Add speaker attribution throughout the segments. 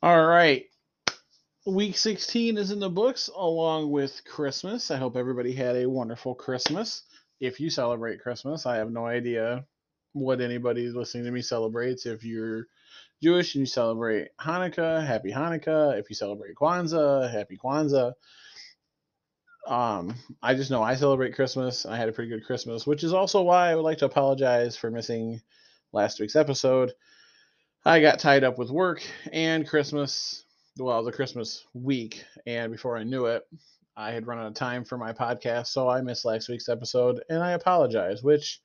Speaker 1: All right. Week 16 is in the books along with Christmas. I hope everybody had a wonderful Christmas. If you celebrate Christmas, I have no idea what anybody listening to me celebrates. If you're Jewish and you celebrate Hanukkah, happy Hanukkah. If you celebrate Kwanzaa, happy Kwanzaa. Um, I just know I celebrate Christmas. I had a pretty good Christmas, which is also why I would like to apologize for missing last week's episode. I got tied up with work and Christmas, well, the Christmas week, and before I knew it, I had run out of time for my podcast, so I missed last week's episode, and I apologize, which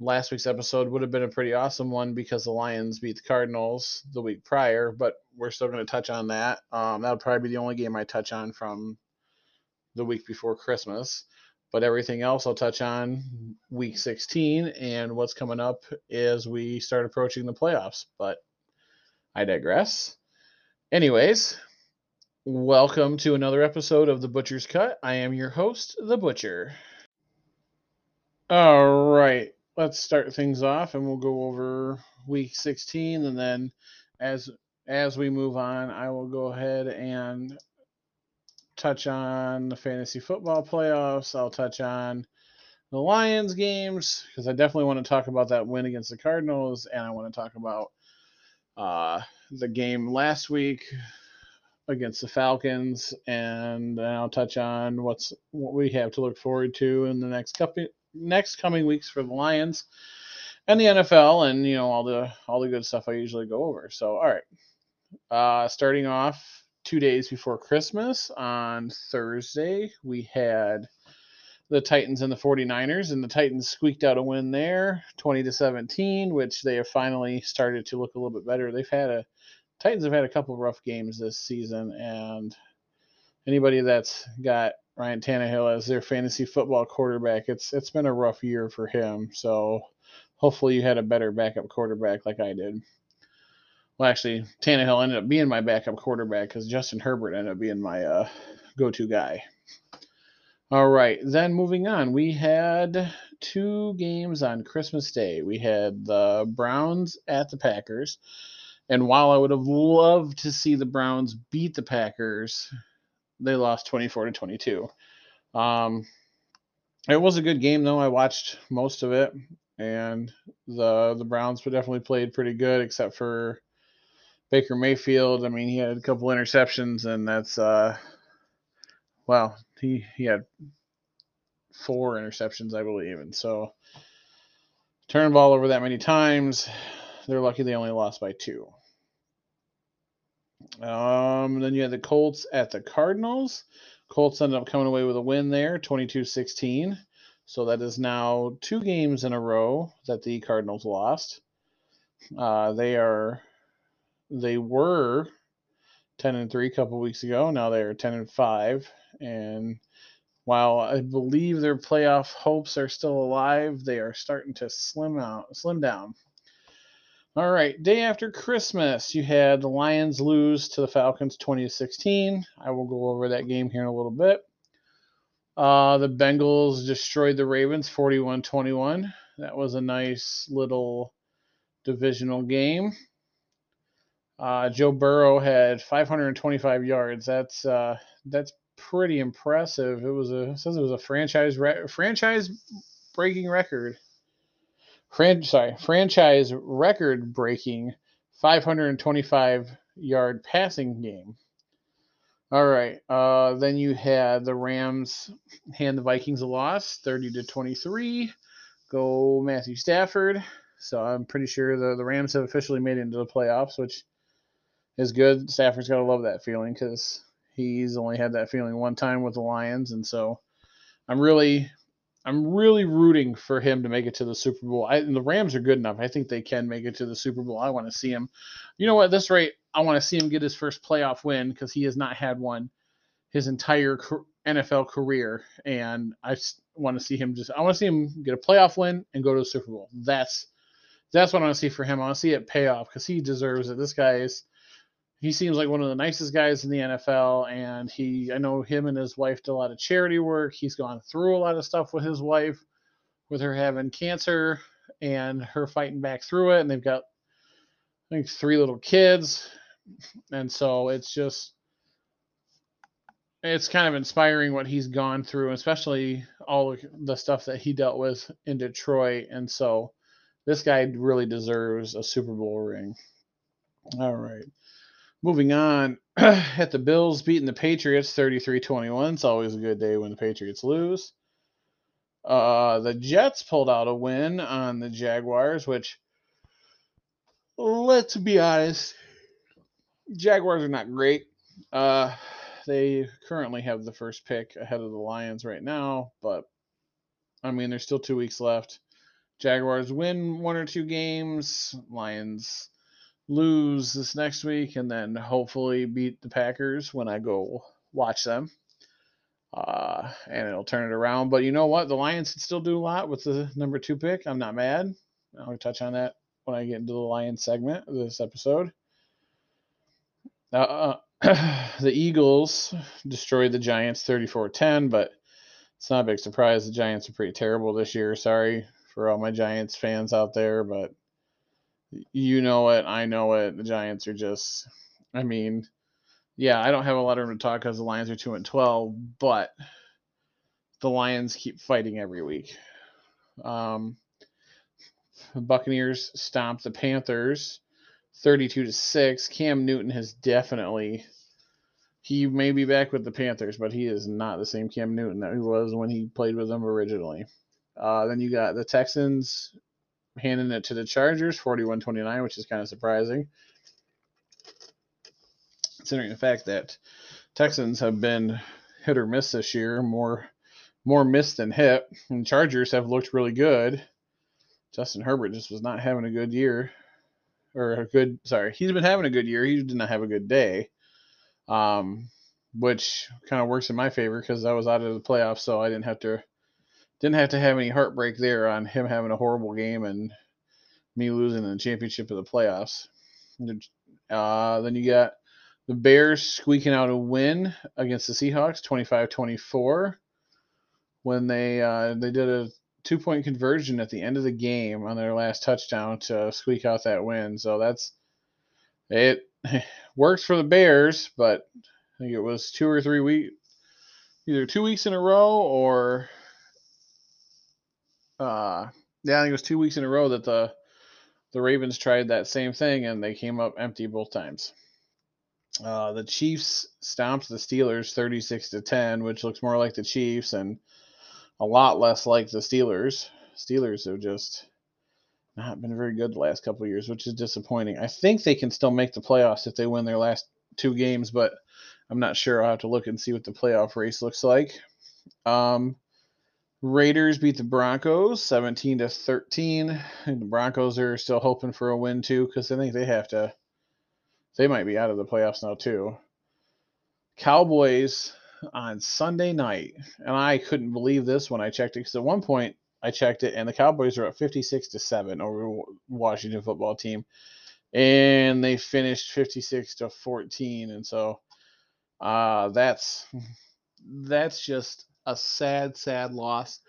Speaker 1: last week's episode would have been a pretty awesome one because the Lions beat the Cardinals the week prior, but we're still going to touch on that. Um, that'll probably be the only game I touch on from the week before Christmas. But everything else I'll touch on week 16 and what's coming up as we start approaching the playoffs. But I digress. Anyways, welcome to another episode of The Butcher's Cut. I am your host, The Butcher. All right, let's start things off and we'll go over week 16 and then as as we move on, I will go ahead and touch on the fantasy football playoffs. I'll touch on the Lions games because I definitely want to talk about that win against the Cardinals, and I want to talk about uh, the game last week against the Falcons, and I'll touch on what's what we have to look forward to in the next couple next coming weeks for the Lions and the NFL, and you know all the all the good stuff I usually go over. So, all right, uh, starting off two days before Christmas on Thursday, we had the Titans and the 49ers, and the Titans squeaked out a win there, 20 to 17, which they have finally started to look a little bit better. They've had a Titans have had a couple of rough games this season, and anybody that's got Ryan Tannehill as their fantasy football quarterback, it's it's been a rough year for him. So hopefully you had a better backup quarterback like I did. Well, actually, Tannehill ended up being my backup quarterback because Justin Herbert ended up being my uh, go-to guy. All right, then moving on, we had two games on Christmas Day. We had the Browns at the Packers, and while I would have loved to see the Browns beat the Packers, they lost 24 to 22. Um, it was a good game though. I watched most of it, and the the Browns definitely played pretty good, except for Baker Mayfield, I mean, he had a couple interceptions, and that's uh, well, he he had four interceptions, I believe, and so turn ball over that many times. They're lucky they only lost by two. Um, then you had the Colts at the Cardinals. Colts ended up coming away with a win there, 22-16. So that is now two games in a row that the Cardinals lost. Uh, they are they were 10 and 3 a couple weeks ago. Now they are 10 and 5. And while I believe their playoff hopes are still alive, they are starting to slim out, slim down. All right, day after Christmas, you had the Lions lose to the Falcons 20 to 16. I will go over that game here in a little bit. Uh, the Bengals destroyed the Ravens 41 21. That was a nice little divisional game. Uh, Joe Burrow had 525 yards. That's uh, that's pretty impressive. It was a it says it was a franchise re- franchise breaking record. Fran- sorry, franchise record breaking 525 yard passing game. All right. Uh, then you had the Rams hand the Vikings a loss, 30 to 23. Go Matthew Stafford. So I'm pretty sure the, the Rams have officially made it into the playoffs, which is good. Stafford's to love that feeling because he's only had that feeling one time with the Lions, and so I'm really, I'm really rooting for him to make it to the Super Bowl. I, the Rams are good enough. I think they can make it to the Super Bowl. I want to see him. You know what? At this rate, I want to see him get his first playoff win because he has not had one his entire NFL career, and I want to see him just. I want to see him get a playoff win and go to the Super Bowl. That's that's what I want to see for him. I want to see it pay off because he deserves it. This guy is he seems like one of the nicest guys in the NFL, and he I know him and his wife do a lot of charity work. He's gone through a lot of stuff with his wife, with her having cancer and her fighting back through it, and they've got I think three little kids. And so it's just it's kind of inspiring what he's gone through, especially all the stuff that he dealt with in Detroit. And so this guy really deserves a Super Bowl ring. All right. Moving on, at the Bills beating the Patriots 33 21. It's always a good day when the Patriots lose. Uh, the Jets pulled out a win on the Jaguars, which, let's be honest, Jaguars are not great. Uh, they currently have the first pick ahead of the Lions right now, but I mean, there's still two weeks left. Jaguars win one or two games. Lions lose this next week, and then hopefully beat the Packers when I go watch them. Uh, and it'll turn it around. But you know what? The Lions can still do a lot with the number two pick. I'm not mad. I'll touch on that when I get into the Lions segment of this episode. Uh, the Eagles destroyed the Giants 34 10, but it's not a big surprise. The Giants are pretty terrible this year. Sorry for all my Giants fans out there, but you know it. I know it. The Giants are just, I mean, yeah, I don't have a lot of room to talk because the Lions are 2 and 12, but the Lions keep fighting every week. Um, the Buccaneers stomped the Panthers 32 to 6. Cam Newton has definitely he may be back with the Panthers, but he is not the same Cam Newton that he was when he played with them originally. Uh, then you got the Texans handing it to the Chargers 41-29, which is kind of surprising. Considering the fact that Texans have been hit or miss this year, more more miss than hit, and Chargers have looked really good. Justin Herbert just was not having a good year or a good sorry, he's been having a good year. He did not have a good day. Um, which kind of works in my favor because I was out of the playoffs, so I didn't have to didn't have to have any heartbreak there on him having a horrible game and me losing in the championship of the playoffs. Uh, then you got the Bears squeaking out a win against the Seahawks, 25-24, when they uh, they did a two point conversion at the end of the game on their last touchdown to squeak out that win. So that's it works for the Bears, but I think it was two or three weeks, either two weeks in a row or uh, yeah, I think it was two weeks in a row that the the Ravens tried that same thing and they came up empty both times. Uh, the Chiefs stomped the Steelers 36 to 10, which looks more like the Chiefs and a lot less like the Steelers. Steelers have just not been very good the last couple years, which is disappointing. I think they can still make the playoffs if they win their last two games, but I'm not sure. I'll have to look and see what the playoff race looks like. Um, Raiders beat the Broncos 17 to 13. And the Broncos are still hoping for a win too because I think they have to. They might be out of the playoffs now too. Cowboys on Sunday night, and I couldn't believe this when I checked it because at one point I checked it and the Cowboys were up 56 to seven over Washington football team, and they finished 56 to 14, and so uh, that's that's just a sad, sad loss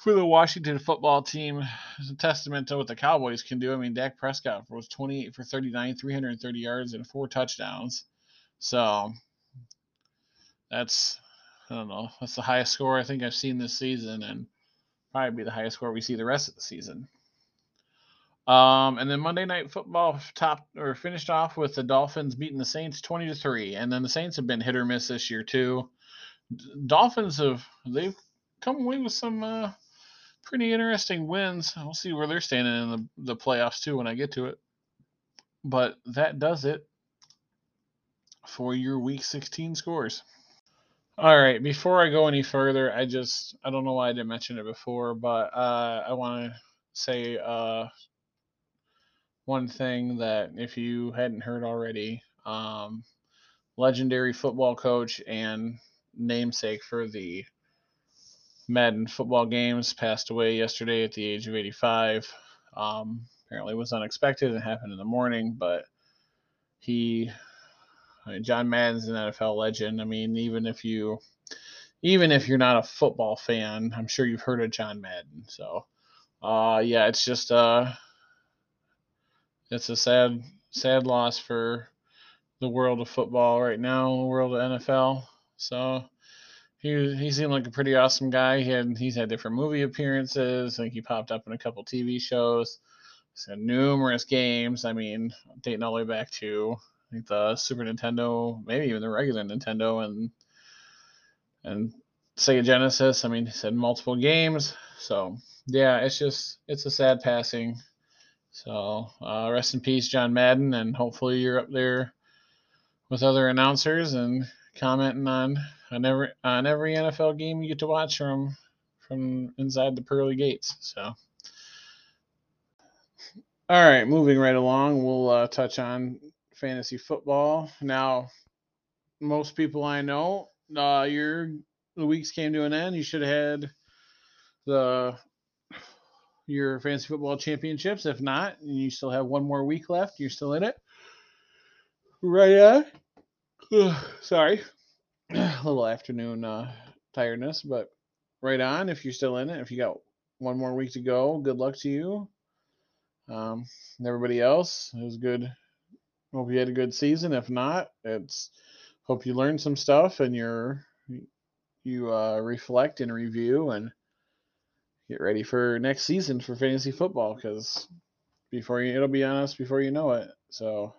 Speaker 1: for the Washington football team. It's a testament to what the Cowboys can do. I mean, Dak Prescott was 28 for 39, 330 yards, and four touchdowns. So that's I don't know. That's the highest score I think I've seen this season, and probably be the highest score we see the rest of the season. Um, and then Monday Night Football top or finished off with the Dolphins beating the Saints twenty to three, and then the Saints have been hit or miss this year too. Dolphins have they've come away with some uh, pretty interesting wins. We'll see where they're standing in the, the playoffs too when I get to it. But that does it for your week 16 scores. All right, before I go any further, I just I don't know why I didn't mention it before, but uh, I want to say uh, one thing that if you hadn't heard already, um, legendary football coach and namesake for the Madden football games passed away yesterday at the age of 85. Um, apparently, was unexpected and happened in the morning, but he I mean, John Madden's an NFL legend. I mean, even if you even if you're not a football fan, I'm sure you've heard of John Madden. So, uh, yeah, it's just uh, it's a sad sad loss for the world of football right now, the world of NFL. So he he seemed like a pretty awesome guy. He had he's had different movie appearances. I think he popped up in a couple TV shows. He's had numerous games. I mean, dating all the way back to I think the Super Nintendo, maybe even the regular Nintendo and and Sega Genesis. I mean, he's had multiple games. So yeah, it's just it's a sad passing. So uh, rest in peace, John Madden, and hopefully you're up there with other announcers and commenting on on every on every NFL game you get to watch from from inside the pearly gates. So, all right, moving right along, we'll uh, touch on fantasy football. Now, most people I know, uh, your the weeks came to an end. You should have had the your fantasy football championships. If not, you still have one more week left. You're still in it. Right on. Sorry. A little afternoon uh, tiredness, but right on if you're still in it. If you got one more week to go, good luck to you. Um, and everybody else, it was good. Hope you had a good season. If not, it's hope you learned some stuff and you're you uh, reflect and review and get ready for next season for fantasy football because before you it'll be on us before you know it. So,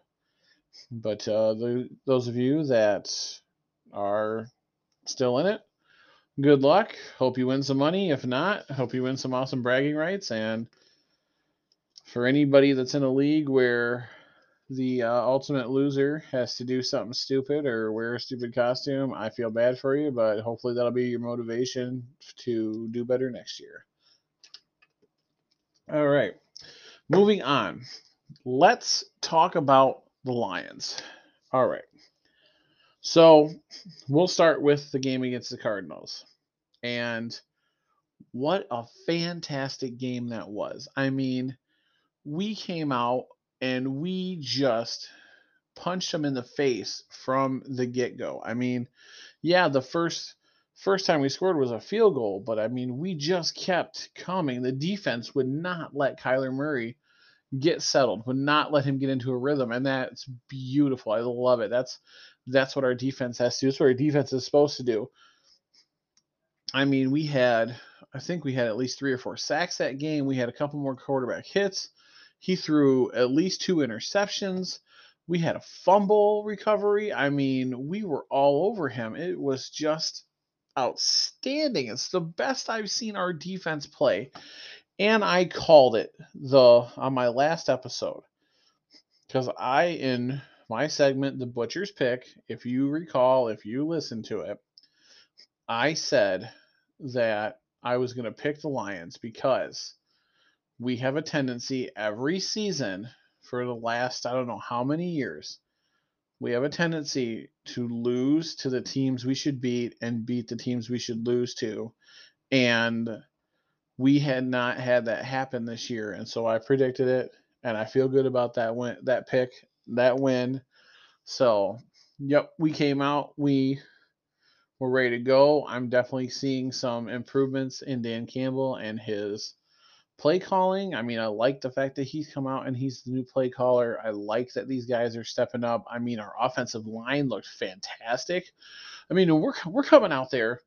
Speaker 1: but uh, the, those of you that are still in it, good luck. Hope you win some money. If not, hope you win some awesome bragging rights. And for anybody that's in a league where the uh, ultimate loser has to do something stupid or wear a stupid costume, I feel bad for you, but hopefully that'll be your motivation to do better next year. All right. Moving on. Let's talk about the Lions. All right. So we'll start with the game against the Cardinals. And what a fantastic game that was. I mean, we came out and we just punched them in the face from the get go. I mean, yeah, the first first time we scored was a field goal, but I mean, we just kept coming. The defense would not let Kyler Murray get settled, would not let him get into a rhythm, and that's beautiful. I love it. That's that's what our defense has to do. That's what our defense is supposed to do. I mean, we had I think we had at least three or four sacks that game. We had a couple more quarterback hits. He threw at least two interceptions. We had a fumble recovery. I mean, we were all over him. It was just outstanding. It's the best I've seen our defense play. And I called it the on my last episode. Because I in my segment, The Butcher's Pick, if you recall, if you listen to it, I said that I was going to pick the Lions because we have a tendency every season for the last, I don't know how many years, we have a tendency to lose to the teams we should beat and beat the teams we should lose to. And we had not had that happen this year. And so I predicted it and I feel good about that win that pick, that win. So yep, we came out, we were ready to go. I'm definitely seeing some improvements in Dan Campbell and his play calling. I mean, I like the fact that he's come out and he's the new play caller. I like that these guys are stepping up. I mean, our offensive line looked fantastic. I mean, we're we're coming out there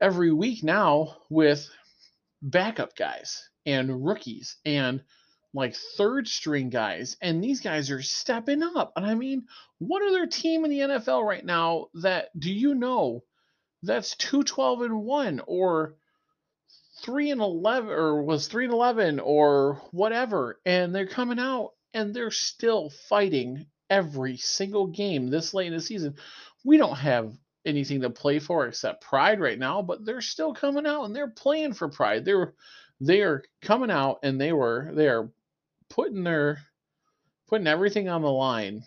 Speaker 1: every week now with backup guys and rookies and like third string guys and these guys are stepping up. And I mean, what other team in the NFL right now that do you know that's 212 and 1 or three and eleven or was three and eleven or whatever, and they're coming out and they're still fighting every single game this late in the season. We don't have anything to play for except pride right now, but they're still coming out and they're playing for pride. They're they are coming out and they were they are putting their putting everything on the line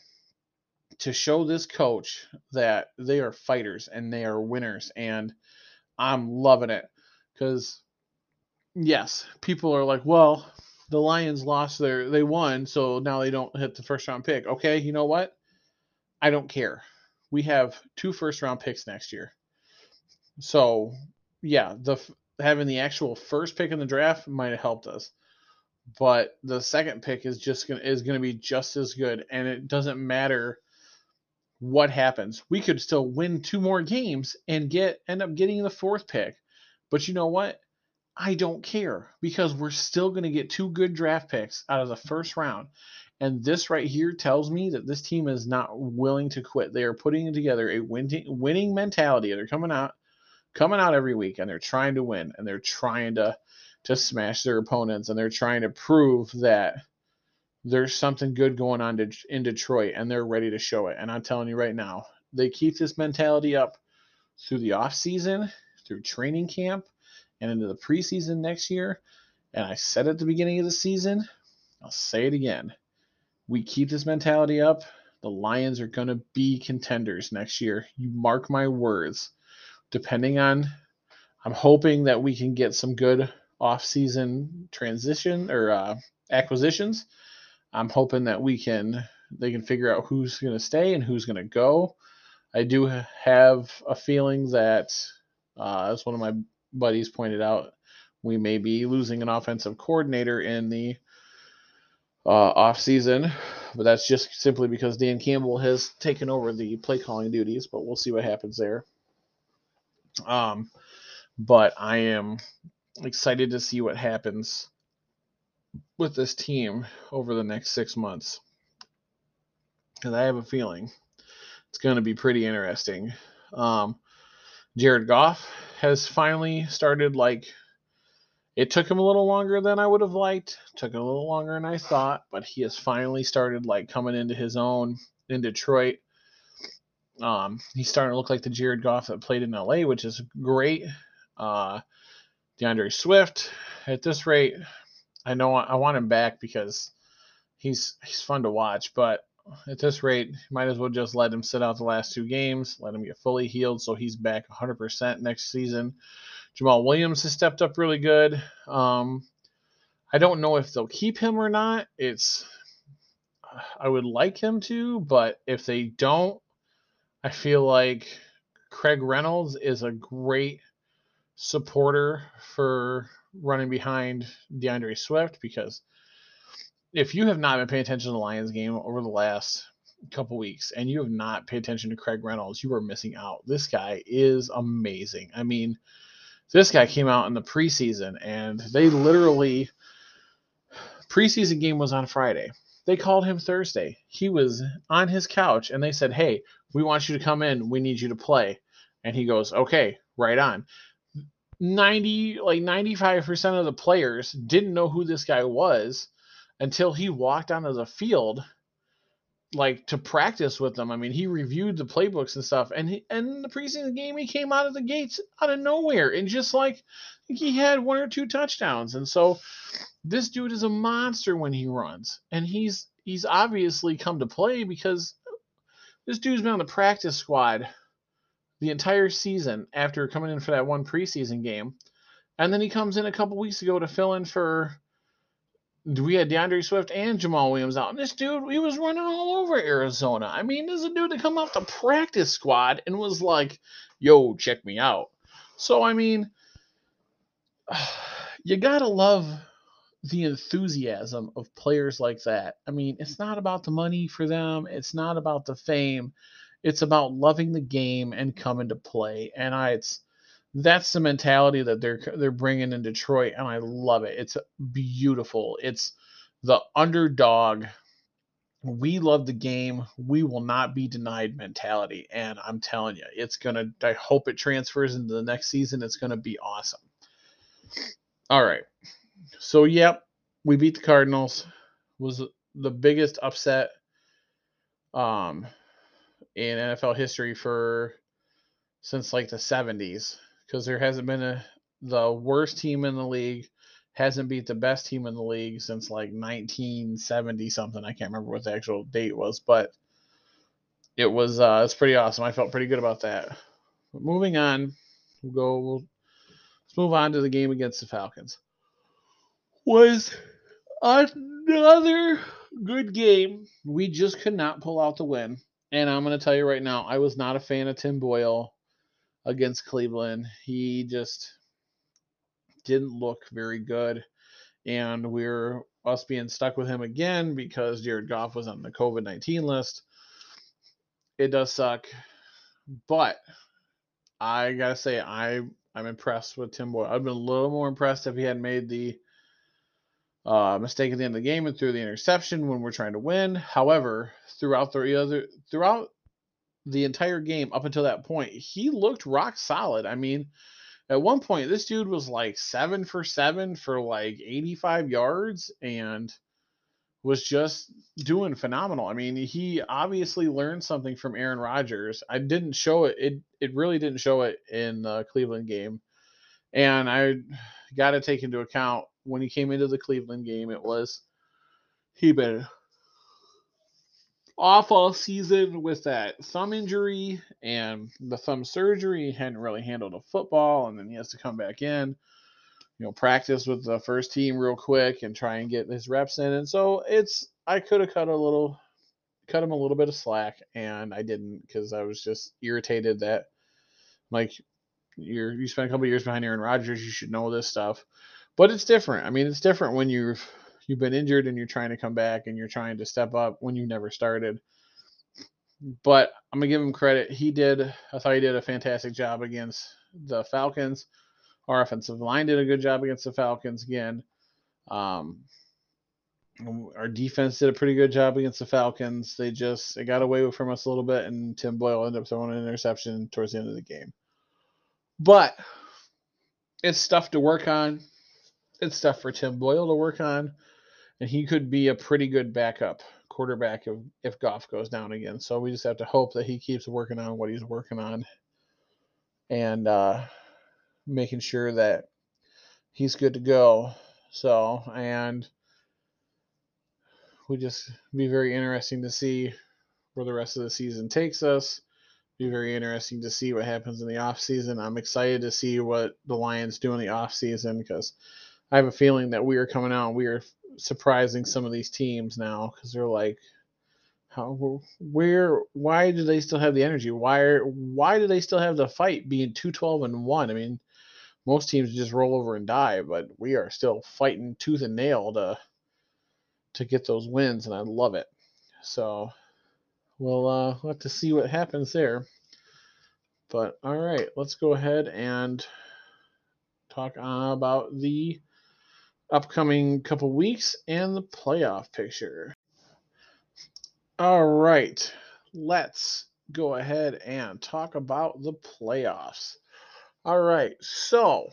Speaker 1: to show this coach that they are fighters and they are winners and I'm loving it cuz yes, people are like, well, the Lions lost their they won, so now they don't hit the first round pick. Okay, you know what? I don't care. We have two first round picks next year. So, yeah, the having the actual first pick in the draft might have helped us. but the second pick is just gonna is gonna be just as good, and it doesn't matter what happens. We could still win two more games and get end up getting the fourth pick. But you know what? I don't care because we're still going to get two good draft picks out of the first round. And this right here tells me that this team is not willing to quit. They are putting together a winning winning mentality. They're coming out coming out every week and they're trying to win and they're trying to to smash their opponents and they're trying to prove that there's something good going on in Detroit and they're ready to show it. And I'm telling you right now, they keep this mentality up through the off season, through training camp, and into the preseason next year. And I said at the beginning of the season, I'll say it again. We keep this mentality up, the Lions are going to be contenders next year. You mark my words. Depending on, I'm hoping that we can get some good off-season transition or uh, acquisitions. I'm hoping that we can they can figure out who's going to stay and who's going to go. I do have a feeling that, uh, as one of my buddies pointed out, we may be losing an offensive coordinator in the uh, off season, but that's just simply because Dan Campbell has taken over the play calling duties. But we'll see what happens there. Um, but I am excited to see what happens with this team over the next six months because I have a feeling it's going to be pretty interesting. Um, Jared Goff has finally started like it took him a little longer than I would have liked. Took a little longer than I thought, but he has finally started like coming into his own in Detroit. Um, he's starting to look like the Jared Goff that played in LA, which is great. Uh, D'Andre Swift, at this rate, I know I want him back because he's he's fun to watch, but at this rate, might as well just let him sit out the last two games, let him get fully healed so he's back 100% next season. Jamaal Williams has stepped up really good. Um, I don't know if they'll keep him or not. It's I would like him to, but if they don't, I feel like Craig Reynolds is a great supporter for running behind D'Andre Swift because if you have not been paying attention to the Lions game over the last couple weeks and you have not paid attention to Craig Reynolds, you are missing out. This guy is amazing. I mean, this guy came out in the preseason and they literally preseason game was on Friday. They called him Thursday. He was on his couch and they said, "Hey, we want you to come in. We need you to play." And he goes, "Okay, right on." 90 like 95% of the players didn't know who this guy was until he walked onto the field like to practice with them. I mean, he reviewed the playbooks and stuff, and he and the preseason game he came out of the gates out of nowhere and just like he had one or two touchdowns. And so this dude is a monster when he runs, and he's he's obviously come to play because this dude's been on the practice squad the entire season after coming in for that one preseason game. And then he comes in a couple weeks ago to fill in for we had D'Andre Swift and Jamaal Williams out. And this dude, he was running all over Arizona. I mean, this is a dude that come off the practice squad and was like, yo, check me out. So, I mean, you got to love the enthusiasm of players like that. I mean, it's not about the money for them, it's not about the fame. It's about loving the game and coming to play. And I, it's, that's the mentality that they're they're bringing in Detroit, and I love it. It's beautiful. It's the underdog. We love the game. We will not be denied mentality, and I'm telling you, it's gonna. I hope it transfers into the next season. It's gonna be awesome. All right, so yep, we beat the Cardinals. Was the biggest upset um in NFL history for since like the 70s because there hasn't been a the worst team in the league hasn't beat the best team in the league since like 1970 something. I can't remember what the actual date was, but it was uh it's pretty awesome. I felt pretty good about that. But moving on, we'll go we'll, let's move on to the game against the Falcons. Was another good game. We just could not pull out the win. And I'm going to tell you right now, I was not a fan of Tim Boyle against Cleveland. He just didn't look very good. And we're us being stuck with him again because Jared Goff was on the COVID 19 list. It does suck. But I gotta say, I I'm impressed with Tim Boyle. I've been a little more impressed if he had made the uh, mistake at the end of the game and threw the interception when we're trying to win. However, throughout the other throughout the entire game up until that point, he looked rock solid. I mean, at one point, this dude was like seven for seven for like 85 yards and was just doing phenomenal. I mean, he obviously learned something from Aaron Rodgers. I didn't show it. It it really didn't show it in the Cleveland game, and I got to take into account when he came into the Cleveland game, it was he been off all season with that thumb injury and the thumb surgery. He hadn't really handled a football, and then he has to come back in, you know, practice with the first team real quick and try and get his reps in. And so it's I could have cut a little, cut him a little bit of slack, and I didn't because I was just irritated that, like, you're you spent a couple years behind Aaron Rodgers, you should know this stuff. But it's different. I mean, it's different when you've you've been injured and you're trying to come back and you're trying to step up when you never started. But I'm gonna give him credit. He did. I thought he did a fantastic job against the Falcons. Our offensive line did a good job against the Falcons again. Um, our defense did a pretty good job against the Falcons. They just they got away from us a little bit, and Tim Boyle ended up throwing an interception towards the end of the game. But it's stuff to work on. It's stuff for Tim Boyle to work on and he could be a pretty good backup quarterback if, if Goff goes down again. So we just have to hope that he keeps working on what he's working on and uh, making sure that he's good to go. So, and we just be very interesting to see where the rest of the season takes us. Be very interesting to see what happens in the off season. I'm excited to see what the Lions do in the off season because I have a feeling that we are coming out and we are surprising some of these teams now because they're like, how, where, why do they still have the energy? Why, are, why do they still have the fight being two twelve and one? I mean, most teams just roll over and die, but we are still fighting tooth and nail to to get those wins, and I love it. So we'll uh, have to see what happens there. But all right, let's go ahead and talk uh, about the upcoming couple weeks and the playoff picture. All right, let's go ahead and talk about the playoffs. All right, so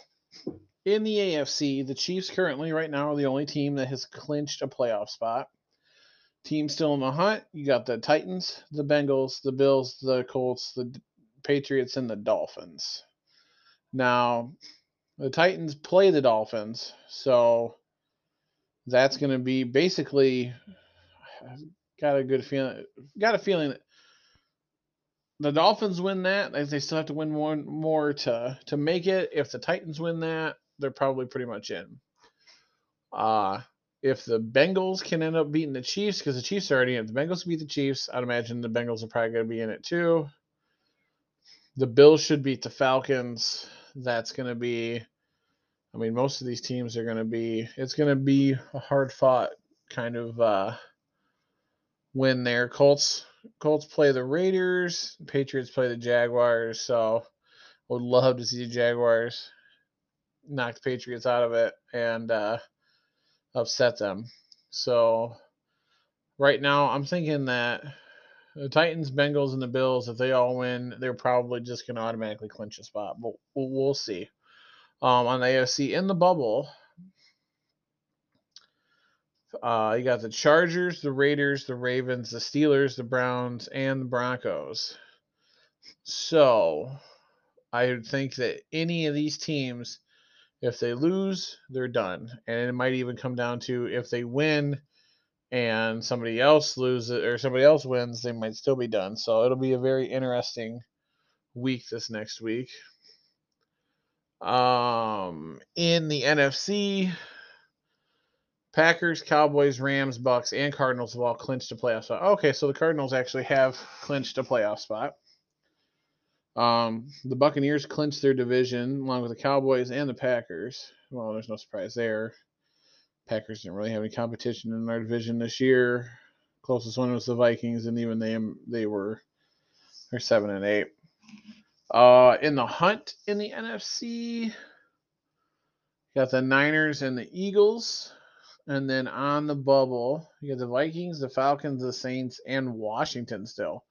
Speaker 1: in the AFC, the Chiefs currently, right now, are the only team that has clinched a playoff spot. Team still in the hunt. You got the Titans, the Bengals, the Bills, the Colts, the Patriots, and the Dolphins. Now, the Titans play the Dolphins, so that's going to be basically got a good feeling. Got a feeling that the Dolphins win that, they still have to win one more to to make it. If the Titans win that, they're probably pretty much in. Uh if the Bengals can end up beating the Chiefs, because the Chiefs are already in. If the Bengals beat the Chiefs, I'd imagine the Bengals are probably going to be in it too. The Bills should beat the Falcons that's going to be. I mean, most of these teams are going to be. It's going to be a hard fought kind of uh, win there. Colts Colts play the Raiders. Patriots play the Jaguars. So I would love to see the Jaguars knock the Patriots out of it and uh, upset them. So right now, I'm thinking that the Titans, Bengals, and the Bills, if they all win, they're probably just going to automatically clinch a spot. But we'll, see. Um, on the AFC in the bubble, uh, you got the Chargers, the Raiders, the Ravens, the Steelers, the Browns, and the Broncos. So I think that any of these teams, if they lose, they're done. And it might even come down to if they win and somebody else loses or somebody else wins, they might still be done. So it'll be a very interesting week this next week. Um, in the NFC, Packers, Cowboys, Rams, Bucks, and Cardinals have all clinched a playoff spot. Okay, so the Cardinals actually have clinched a playoff spot. Um, the Buccaneers clinched their division along with the Cowboys and the Packers. Well, there's no surprise there. Packers didn't really have any competition in our division this year. Closest one was the Vikings, and even they they were they're seven and eight. Uh, in the hunt in the NFC, got the Niners and the Eagles. And then on the bubble, you got the Vikings, the Falcons, the Saints, and Washington still.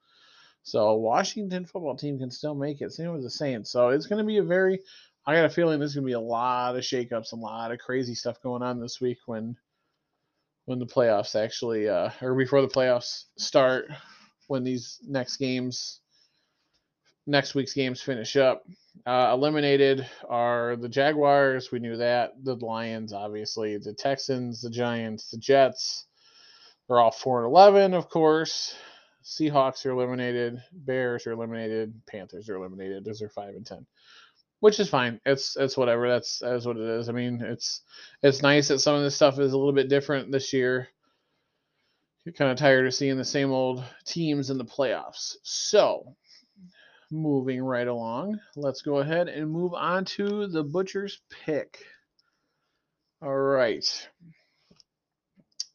Speaker 1: So Washington football team can still make it. Same with the Saints. So it's going to be a very. I got a feeling there's going to be a lot of shakeups, and a lot of crazy stuff going on this week when when the playoffs actually, uh, or before the playoffs start, when these next games, next week's games finish up. Uh, eliminated are the Jaguars. We knew that. The Lions, obviously. The Texans, the Giants, the Jets are all 4 and 11, of course. Seahawks are eliminated. Bears are eliminated. Panthers are eliminated. Those are 5 and 10. Which is fine. It's it's whatever. That's that's what it is. I mean, it's it's nice that some of this stuff is a little bit different this year. You're kind of tired of seeing the same old teams in the playoffs. So, moving right along, let's go ahead and move on to the butcher's pick. All right.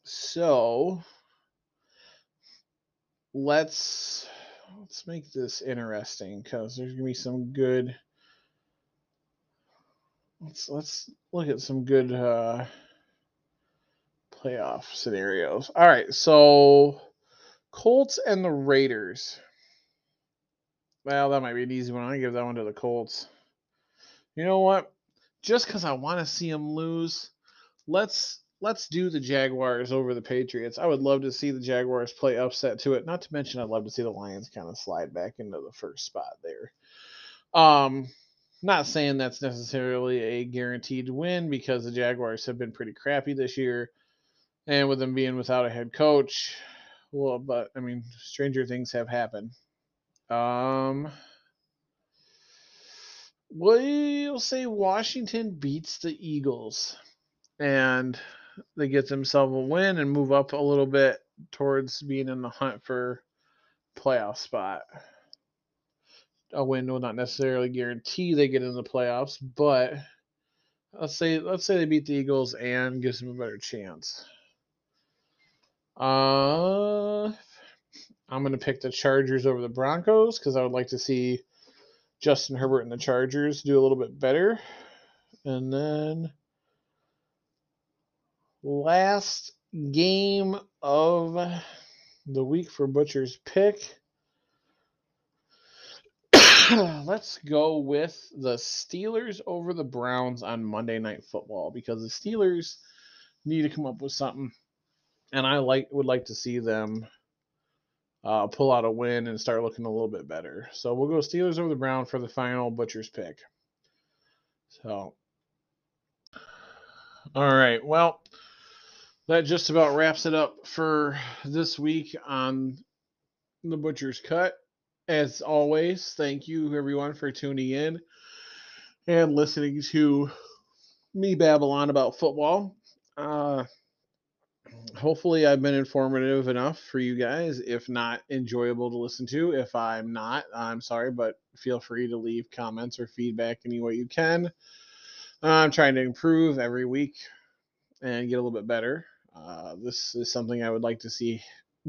Speaker 1: So let's let's make this interesting because there's gonna be some good. Let's let's look at some good uh, playoff scenarios. All right, so Colts and the Raiders. Well, that might be an easy one. I give that one to the Colts. You know what? Just because I want to see them lose, let's let's do the Jaguars over the Patriots. I would love to see the Jaguars play upset to it. Not to mention, I'd love to see the Lions kind of slide back into the first spot there. Um, not saying that's necessarily a guaranteed win because the Jaguars have been pretty crappy this year, and with them being without a head coach, well, but I mean, stranger things have happened. Um, we'll say Washington beats the Eagles, and they get themselves a win and move up a little bit towards being in the hunt for playoff spot. A win will not necessarily guarantee they get in the playoffs, but let's say let's say they beat the Eagles and gives them a better chance. Uh, I'm to pick the Chargers over the Broncos because I would like to see Justin Herbert and the Chargers do a little bit better. And then last game of the week for Butcher's pick. Let's go with the Steelers over the Browns on Monday Night Football because the Steelers need to come up with something, and I like would like to see them uh, pull out a win and start looking a little bit better. So we'll go Steelers over the Brown for the final Butcher's pick. So, all right. Well, that just about wraps it up for this week on the Butcher's Cut. As always, thank you everyone for tuning in and listening to me babble on about football. Uh, hopefully I've been informative enough for you guys. If not, enjoyable to listen to. If I'm not, I'm sorry, but feel free to leave comments or feedback any way you can. I'm trying to improve every week and get a little bit better. Uh, this is something I would like to see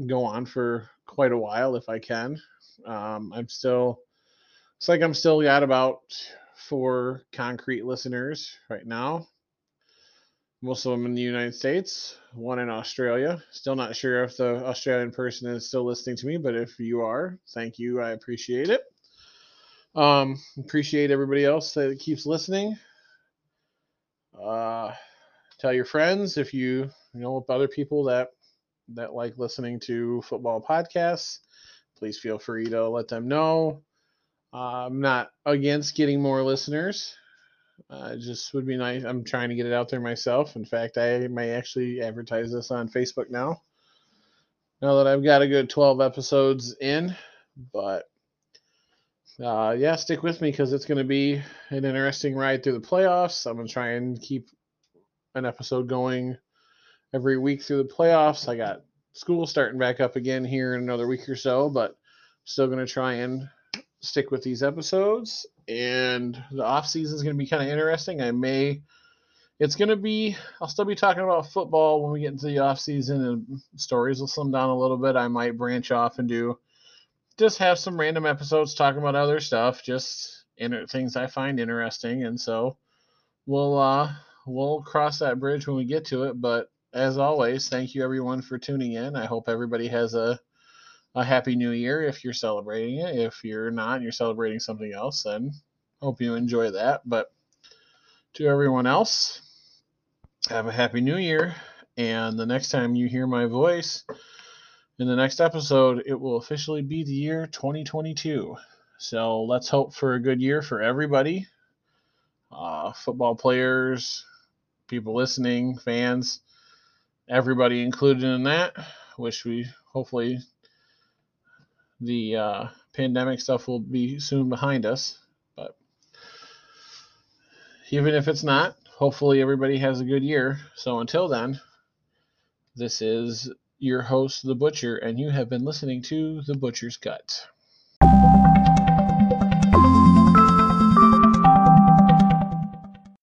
Speaker 1: go on for quite a while if I can. Um, I'm still, it's like I'm still got about four concrete listeners right now most of them in the United States, one in Australia. Still not sure if the Australian person is still listening to me, but if you are, thank you. I appreciate it. Um, appreciate everybody else that keeps listening. Uh, tell your friends if you, you know other people that that like listening to football podcasts. Please feel free to let them know. Uh, I'm not against getting more listeners. Uh, just would be nice. I'm trying to get it out there myself. In fact, I may actually advertise this on Facebook now. Now that I've got a good 12 episodes in, but uh, yeah, stick with me because it's going to be an interesting ride through the playoffs. I'm going to try and keep an episode going every week through the playoffs. I got school starting back up again here in another week or so, but still going to try and stick with these episodes and the off season is going to be kind of interesting. I may it's going to be, I'll still be talking about football when we get into the off season and stories will slim down a little bit. I might branch off and do just have some random episodes talking about other stuff, just inter- things I find interesting. And so we'll, uh, we'll cross that bridge when we get to it. But as always, thank you everyone for tuning in. I hope everybody has a, a happy new year if you're celebrating it. If you're not you're celebrating something else, then hope you enjoy that. But to everyone else, have a happy new year. And the next time you hear my voice in the next episode, it will officially be the year 2022. So let's hope for a good year for everybody uh, football players, people listening, fans, everybody included in that. Wish we hopefully the uh, pandemic stuff will be soon behind us. But even if it's not, hopefully everybody has a good year. So until then, this is your host, The Butcher, and you have been listening to The Butcher's Cut.